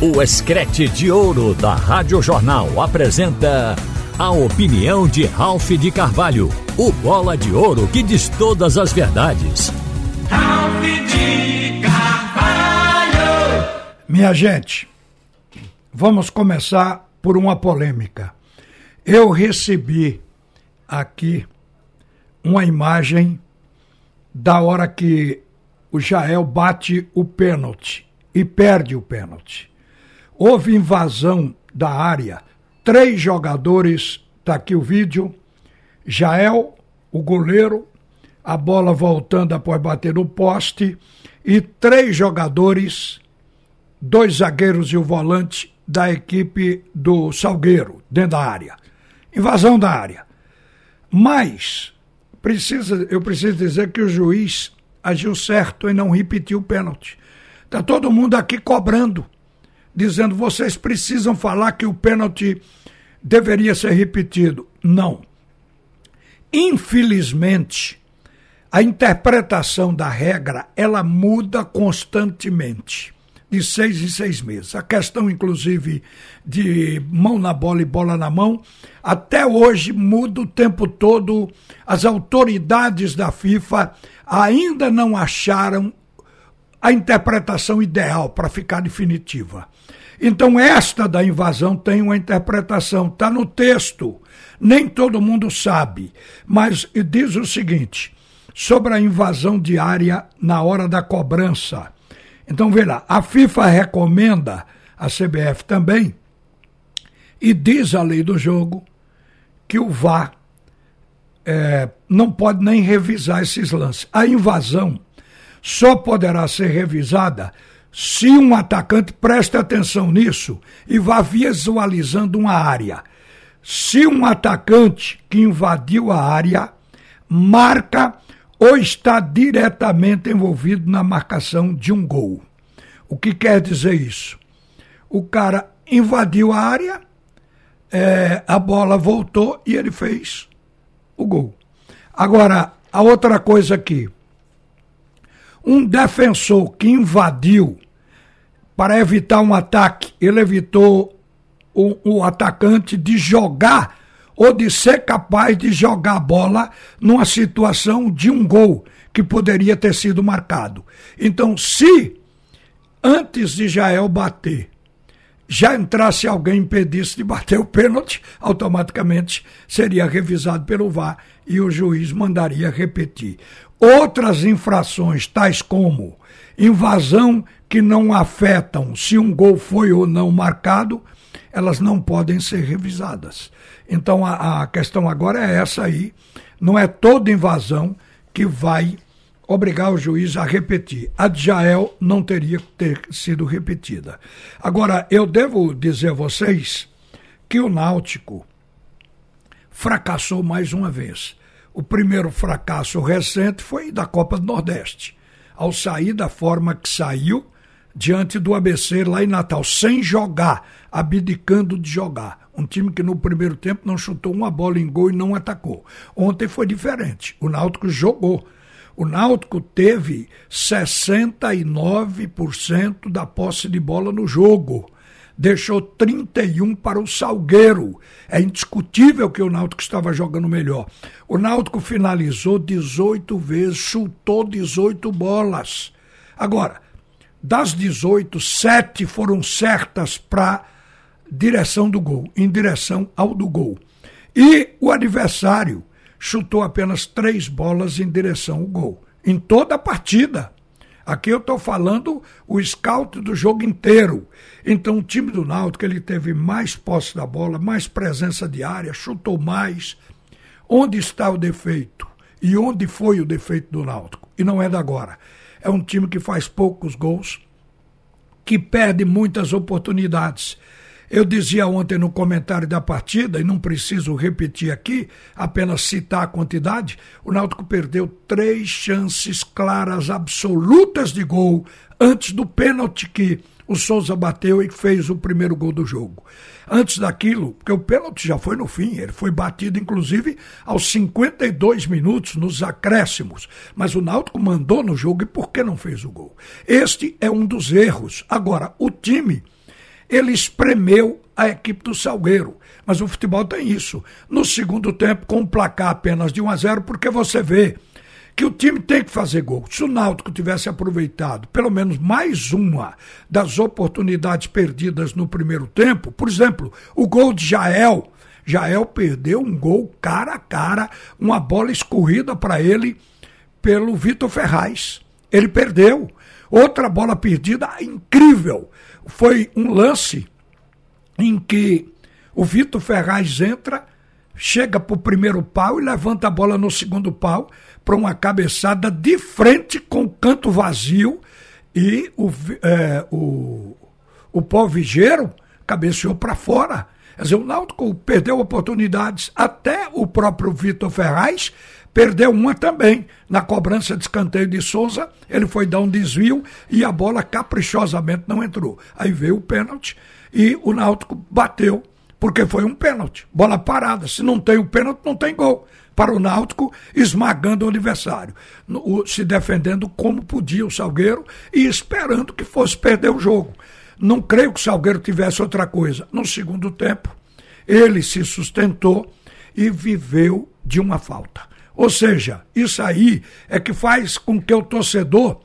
O Escrete de Ouro da Rádio Jornal apresenta a opinião de Ralph de Carvalho, o bola de ouro que diz todas as verdades. Ralph de Carvalho! Minha gente, vamos começar por uma polêmica. Eu recebi aqui uma imagem da hora que o Jael bate o pênalti e perde o pênalti. Houve invasão da área. Três jogadores, está aqui o vídeo. Jael, o goleiro, a bola voltando após bater no poste. E três jogadores, dois zagueiros e o volante da equipe do Salgueiro, dentro da área. Invasão da área. Mas precisa, eu preciso dizer que o juiz agiu certo em não repetir o pênalti. Está todo mundo aqui cobrando dizendo vocês precisam falar que o pênalti deveria ser repetido. Não. Infelizmente, a interpretação da regra ela muda constantemente, de seis em seis meses. A questão, inclusive, de mão na bola e bola na mão, até hoje muda o tempo todo. As autoridades da FIFA ainda não acharam a interpretação ideal para ficar definitiva. Então, esta da invasão tem uma interpretação, está no texto. Nem todo mundo sabe, mas diz o seguinte: sobre a invasão diária na hora da cobrança. Então, lá, a FIFA recomenda, a CBF também, e diz a lei do jogo que o VAR é, não pode nem revisar esses lances. A invasão só poderá ser revisada se um atacante preste atenção nisso e vá visualizando uma área. Se um atacante que invadiu a área marca ou está diretamente envolvido na marcação de um gol. O que quer dizer isso? O cara invadiu a área, é, a bola voltou e ele fez o gol. Agora, a outra coisa aqui um defensor que invadiu para evitar um ataque, ele evitou o, o atacante de jogar ou de ser capaz de jogar a bola numa situação de um gol que poderia ter sido marcado. Então, se antes de Jael bater, já entrasse alguém e impedisse de bater o pênalti, automaticamente seria revisado pelo VAR e o juiz mandaria repetir. Outras infrações, tais como invasão que não afetam se um gol foi ou não marcado, elas não podem ser revisadas. Então a, a questão agora é essa aí. Não é toda invasão que vai obrigar o juiz a repetir. A de Jael não teria ter sido repetida. Agora, eu devo dizer a vocês que o Náutico fracassou mais uma vez. O primeiro fracasso recente foi da Copa do Nordeste, ao sair da forma que saiu diante do ABC lá em Natal, sem jogar, abdicando de jogar. Um time que no primeiro tempo não chutou uma bola em gol e não atacou. Ontem foi diferente. O Náutico jogou. O Náutico teve 69% da posse de bola no jogo deixou 31 para o Salgueiro. É indiscutível que o Náutico estava jogando melhor. O Náutico finalizou 18 vezes, chutou 18 bolas. Agora, das 18, 7 foram certas para direção do gol, em direção ao do gol. E o adversário chutou apenas três bolas em direção ao gol. Em toda a partida. Aqui eu estou falando o scout do jogo inteiro. Então o time do Náutico ele teve mais posse da bola, mais presença de área, chutou mais. Onde está o defeito? E onde foi o defeito do Náutico? E não é da agora. É um time que faz poucos gols, que perde muitas oportunidades. Eu dizia ontem no comentário da partida, e não preciso repetir aqui, apenas citar a quantidade: o Náutico perdeu três chances claras, absolutas de gol, antes do pênalti que o Souza bateu e fez o primeiro gol do jogo. Antes daquilo, porque o pênalti já foi no fim, ele foi batido inclusive aos 52 minutos nos acréscimos, mas o Náutico mandou no jogo e por que não fez o gol? Este é um dos erros. Agora, o time ele espremeu a equipe do Salgueiro. Mas o futebol tem isso. No segundo tempo, com um placar apenas de 1 a 0, porque você vê que o time tem que fazer gol. Se o Náutico tivesse aproveitado pelo menos mais uma das oportunidades perdidas no primeiro tempo, por exemplo, o gol de Jael, Jael perdeu um gol cara a cara, uma bola escorrida para ele pelo Vitor Ferraz. Ele perdeu. Outra bola perdida incrível. Foi um lance em que o Vitor Ferraz entra, chega para o primeiro pau e levanta a bola no segundo pau para uma cabeçada de frente com o canto vazio e o, é, o, o Pau Vigeiro cabeceou para fora. Quer dizer, o Náutico perdeu oportunidades, até o próprio Vitor Ferraz perdeu uma também. Na cobrança de escanteio de Souza, ele foi dar um desvio e a bola caprichosamente não entrou. Aí veio o pênalti e o Náutico bateu, porque foi um pênalti. Bola parada. Se não tem o pênalti, não tem gol para o Náutico, esmagando o adversário, se defendendo como podia o Salgueiro e esperando que fosse perder o jogo. Não creio que o Salgueiro tivesse outra coisa. No segundo tempo, ele se sustentou e viveu de uma falta. Ou seja, isso aí é que faz com que o torcedor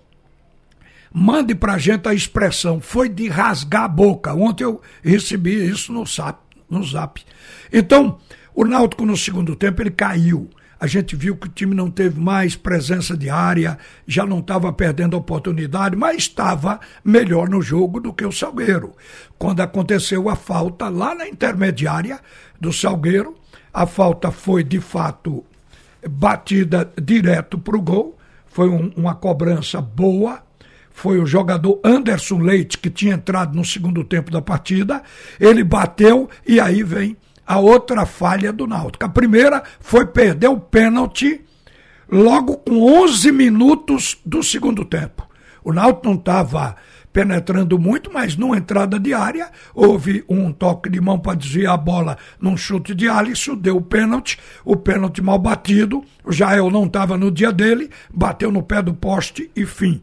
mande para a gente a expressão foi de rasgar a boca. Ontem eu recebi isso no zap. No zap. Então, o Náutico no segundo tempo ele caiu. A gente viu que o time não teve mais presença de área, já não estava perdendo oportunidade, mas estava melhor no jogo do que o Salgueiro. Quando aconteceu a falta lá na intermediária do Salgueiro, a falta foi de fato batida direto para o gol, foi um, uma cobrança boa, foi o jogador Anderson Leite que tinha entrado no segundo tempo da partida. Ele bateu e aí vem a outra falha do Náutico. A primeira foi perder o pênalti logo com 11 minutos do segundo tempo. O Náutico não estava penetrando muito, mas numa entrada de área, houve um toque de mão para desviar a bola num chute de Alisson, deu o pênalti, o pênalti mal batido, o Jael não estava no dia dele, bateu no pé do poste e fim.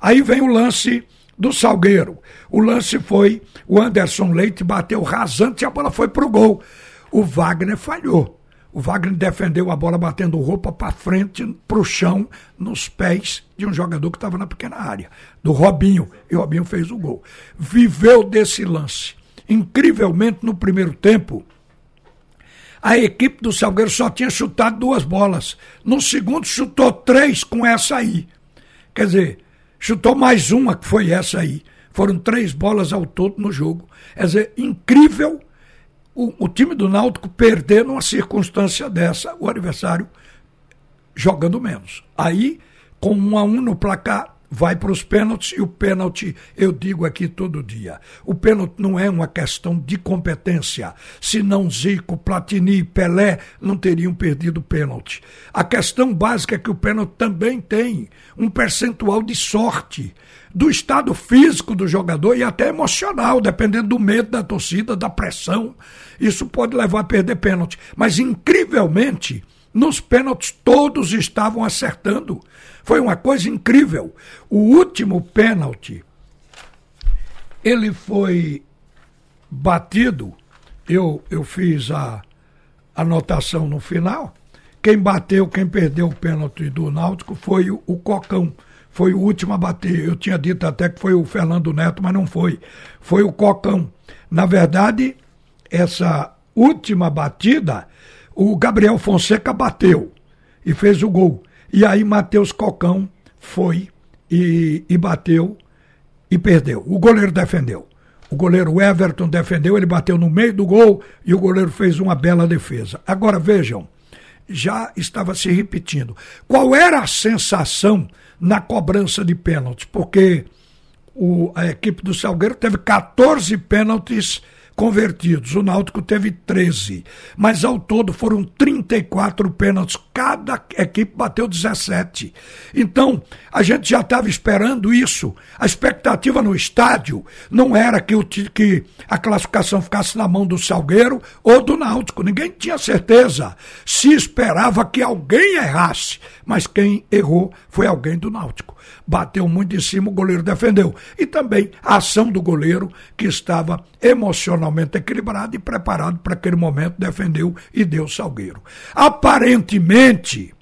Aí vem o lance do Salgueiro. O lance foi o Anderson Leite bateu rasante e a bola foi pro gol. O Wagner falhou. O Wagner defendeu a bola batendo roupa para frente, para o chão, nos pés de um jogador que estava na pequena área, do Robinho. E o Robinho fez o gol. Viveu desse lance. Incrivelmente, no primeiro tempo, a equipe do Salgueiro só tinha chutado duas bolas. No segundo, chutou três com essa aí. Quer dizer, chutou mais uma, que foi essa aí. Foram três bolas ao todo no jogo. Quer dizer, incrível o, o time do Náutico perder numa circunstância dessa, o adversário jogando menos. Aí, com um a um no placar, vai para os pênaltis e o pênalti, eu digo aqui todo dia, o pênalti não é uma questão de competência. Se não Zico, Platini, Pelé não teriam perdido o pênalti. A questão básica é que o pênalti também tem um percentual de sorte do estado físico do jogador e até emocional, dependendo do medo da torcida, da pressão. Isso pode levar a perder pênalti. Mas, incrivelmente, nos pênaltis todos estavam acertando. Foi uma coisa incrível. O último pênalti, ele foi batido. Eu, eu fiz a anotação no final. Quem bateu, quem perdeu o pênalti do Náutico foi o, o Cocão. Foi o último a bater. Eu tinha dito até que foi o Fernando Neto, mas não foi. Foi o Cocão. Na verdade, essa última batida, o Gabriel Fonseca bateu e fez o gol. E aí Matheus Cocão foi e, e bateu e perdeu. O goleiro defendeu. O goleiro Everton defendeu, ele bateu no meio do gol e o goleiro fez uma bela defesa. Agora vejam, já estava se repetindo. Qual era a sensação na cobrança de pênaltis? Porque o, a equipe do Salgueiro teve 14 pênaltis convertidos. O Náutico teve 13, mas ao todo foram 34 pênaltis. Cada equipe bateu 17. Então, a gente já estava esperando isso. A expectativa no estádio não era que, o, que a classificação ficasse na mão do Salgueiro ou do Náutico. Ninguém tinha certeza. Se esperava que alguém errasse, mas quem errou foi alguém do Náutico. bateu muito em cima, o goleiro defendeu. E também a ação do goleiro, que estava emocionalmente equilibrado e preparado para aquele momento, defendeu e deu salgueiro. Aparentemente,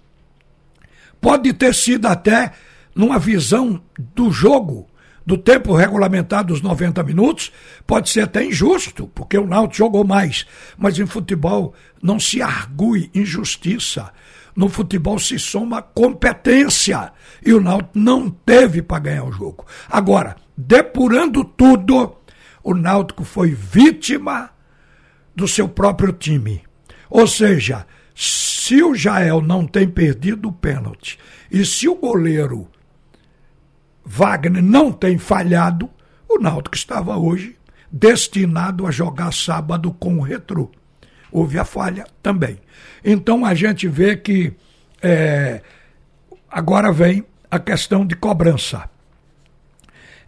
pode ter sido até numa visão do jogo do tempo regulamentado dos 90 minutos, pode ser até injusto, porque o Náutico jogou mais. Mas em futebol não se argue injustiça. No futebol se soma competência. E o Náutico não teve para ganhar o jogo. Agora, depurando tudo, o Náutico foi vítima do seu próprio time. Ou seja, se o Jael não tem perdido o pênalti e se o goleiro Wagner não tem falhado, o Náutico estava hoje destinado a jogar sábado com o Retrô. Houve a falha também. Então a gente vê que é, agora vem a questão de cobrança.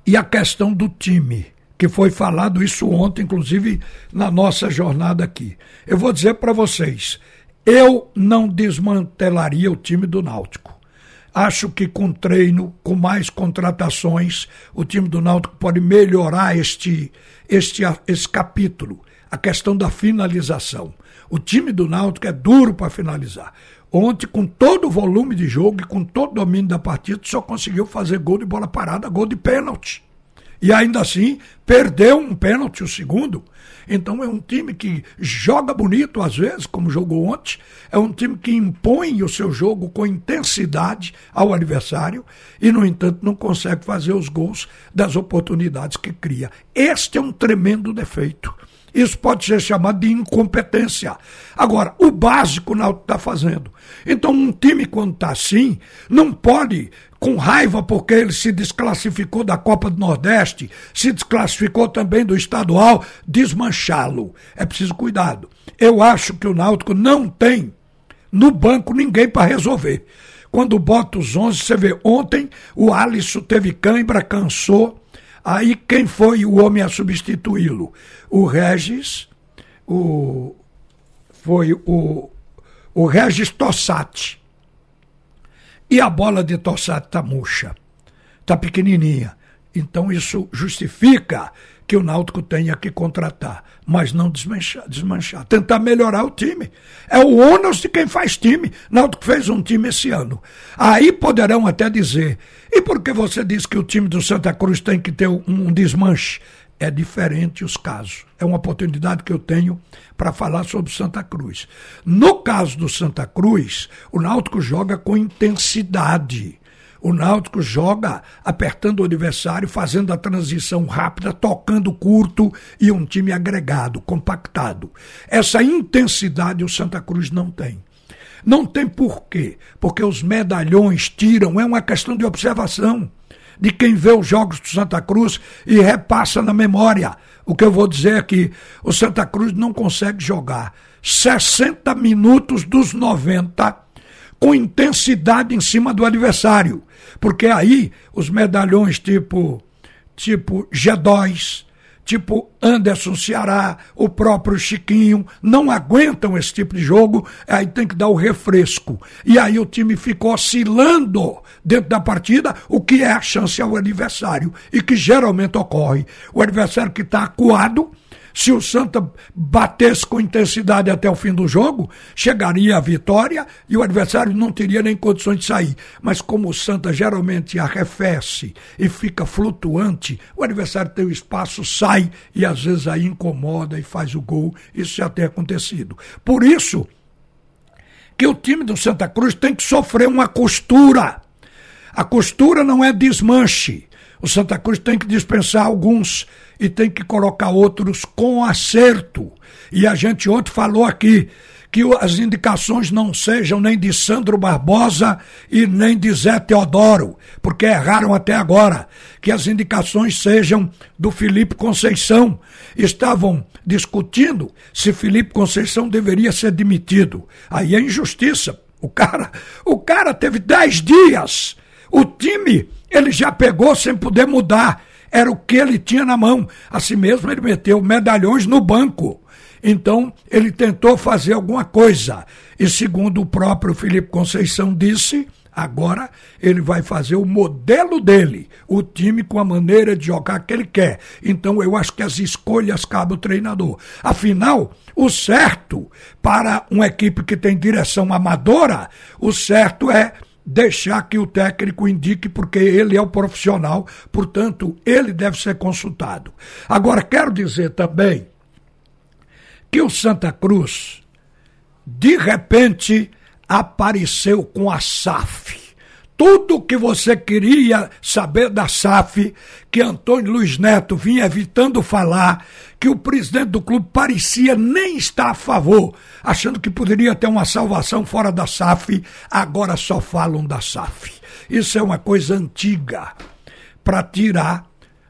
E a questão do time, que foi falado isso ontem, inclusive na nossa jornada aqui. Eu vou dizer para vocês, eu não desmantelaria o time do Náutico. Acho que com treino, com mais contratações, o time do Náutico pode melhorar este, este, esse capítulo, a questão da finalização. O time do Náutico é duro para finalizar. Ontem, com todo o volume de jogo e com todo o domínio da partida, só conseguiu fazer gol de bola parada, gol de pênalti. E ainda assim, perdeu um pênalti, o segundo. Então é um time que joga bonito às vezes, como jogou ontem. É um time que impõe o seu jogo com intensidade ao adversário e, no entanto, não consegue fazer os gols das oportunidades que cria. Este é um tremendo defeito. Isso pode ser chamado de incompetência. Agora, o básico o Náutico está fazendo. Então, um time, quando está assim, não pode, com raiva porque ele se desclassificou da Copa do Nordeste, se desclassificou também do estadual, desmanchá-lo. É preciso cuidado. Eu acho que o Náutico não tem no banco ninguém para resolver. Quando bota os 11, você vê, ontem o Alisson teve cãibra, cansou Aí quem foi o homem a substituí-lo? O Regis, o, foi o, o Regis Tossati. E a bola de Tossati está murcha, está pequenininha. Então isso justifica que o Náutico tenha que contratar, mas não desmanchar, desmanchar, tentar melhorar o time. É o ônus de quem faz time. Náutico fez um time esse ano. Aí poderão até dizer: e por que você diz que o time do Santa Cruz tem que ter um desmanche? É diferente os casos. É uma oportunidade que eu tenho para falar sobre Santa Cruz. No caso do Santa Cruz, o Náutico joga com intensidade o Náutico joga apertando o adversário, fazendo a transição rápida, tocando curto e um time agregado, compactado. Essa intensidade o Santa Cruz não tem. Não tem por quê? Porque os medalhões tiram, é uma questão de observação de quem vê os jogos do Santa Cruz e repassa na memória. O que eu vou dizer é que o Santa Cruz não consegue jogar 60 minutos dos 90 com intensidade em cima do adversário. Porque aí os medalhões tipo, tipo G2, tipo Anderson Ceará, o próprio Chiquinho, não aguentam esse tipo de jogo, aí tem que dar o refresco. E aí o time ficou oscilando dentro da partida, o que é a chance ao adversário, e que geralmente ocorre. O adversário que está acuado se o Santa batesse com intensidade até o fim do jogo, chegaria à vitória e o adversário não teria nem condições de sair. Mas como o Santa geralmente arrefece e fica flutuante, o adversário tem o espaço, sai e às vezes aí incomoda e faz o gol. Isso já tem acontecido. Por isso que o time do Santa Cruz tem que sofrer uma costura. A costura não é desmanche. O Santa Cruz tem que dispensar alguns e tem que colocar outros com acerto. E a gente ontem falou aqui que as indicações não sejam nem de Sandro Barbosa e nem de Zé Teodoro, porque erraram até agora. Que as indicações sejam do Felipe Conceição. Estavam discutindo se Felipe Conceição deveria ser demitido. Aí é injustiça. O cara, o cara teve dez dias. O time ele já pegou sem poder mudar era o que ele tinha na mão. Assim mesmo, ele meteu medalhões no banco. Então, ele tentou fazer alguma coisa. E segundo o próprio Felipe Conceição disse, Agora ele vai fazer o modelo dele, o time com a maneira de jogar que ele quer. Então eu acho que as escolhas cabem ao treinador. Afinal, o certo para uma equipe que tem direção amadora, o certo é deixar que o técnico indique, porque ele é o profissional, portanto, ele deve ser consultado. Agora, quero dizer também que o Santa Cruz, de repente, apareceu com a SAF. Tudo que você queria saber da SAF, que Antônio Luiz Neto vinha evitando falar, que o presidente do clube parecia nem estar a favor, achando que poderia ter uma salvação fora da SAF, agora só falam da SAF. Isso é uma coisa antiga para tirar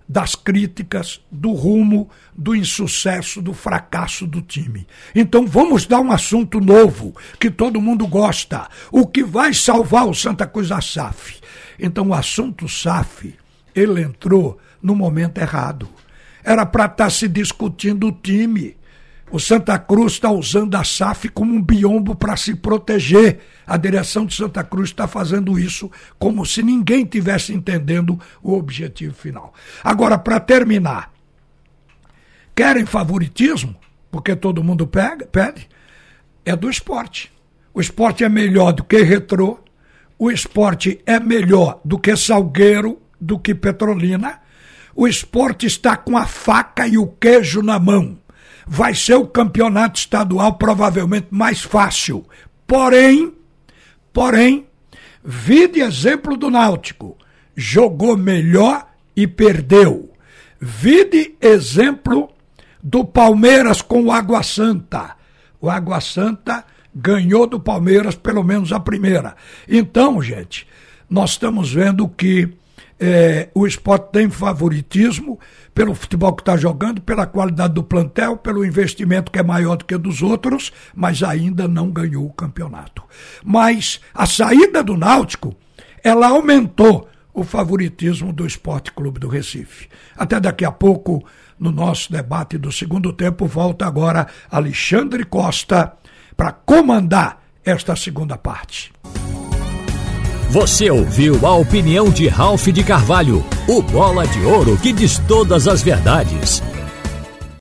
das críticas, do rumo, do insucesso, do fracasso do time. Então vamos dar um assunto novo, que todo mundo gosta. O que vai salvar o Santa Cruz da SAF? Então o assunto SAF, ele entrou no momento errado. Era para estar tá se discutindo o time o Santa Cruz está usando a SAF como um biombo para se proteger. A direção de Santa Cruz está fazendo isso como se ninguém tivesse entendendo o objetivo final. Agora, para terminar, querem favoritismo? Porque todo mundo pega, pede? É do esporte. O esporte é melhor do que retrô, o esporte é melhor do que Salgueiro, do que Petrolina. O esporte está com a faca e o queijo na mão vai ser o campeonato estadual provavelmente mais fácil. Porém, porém, vide exemplo do Náutico, jogou melhor e perdeu. Vide exemplo do Palmeiras com o Água Santa. O Água Santa ganhou do Palmeiras pelo menos a primeira. Então, gente, nós estamos vendo que é, o esporte tem favoritismo pelo futebol que está jogando, pela qualidade do plantel, pelo investimento que é maior do que dos outros, mas ainda não ganhou o campeonato. Mas a saída do Náutico, ela aumentou o favoritismo do Esporte Clube do Recife. Até daqui a pouco, no nosso debate do segundo tempo, volta agora Alexandre Costa para comandar esta segunda parte. Você ouviu a opinião de Ralph de Carvalho, o bola de ouro que diz todas as verdades.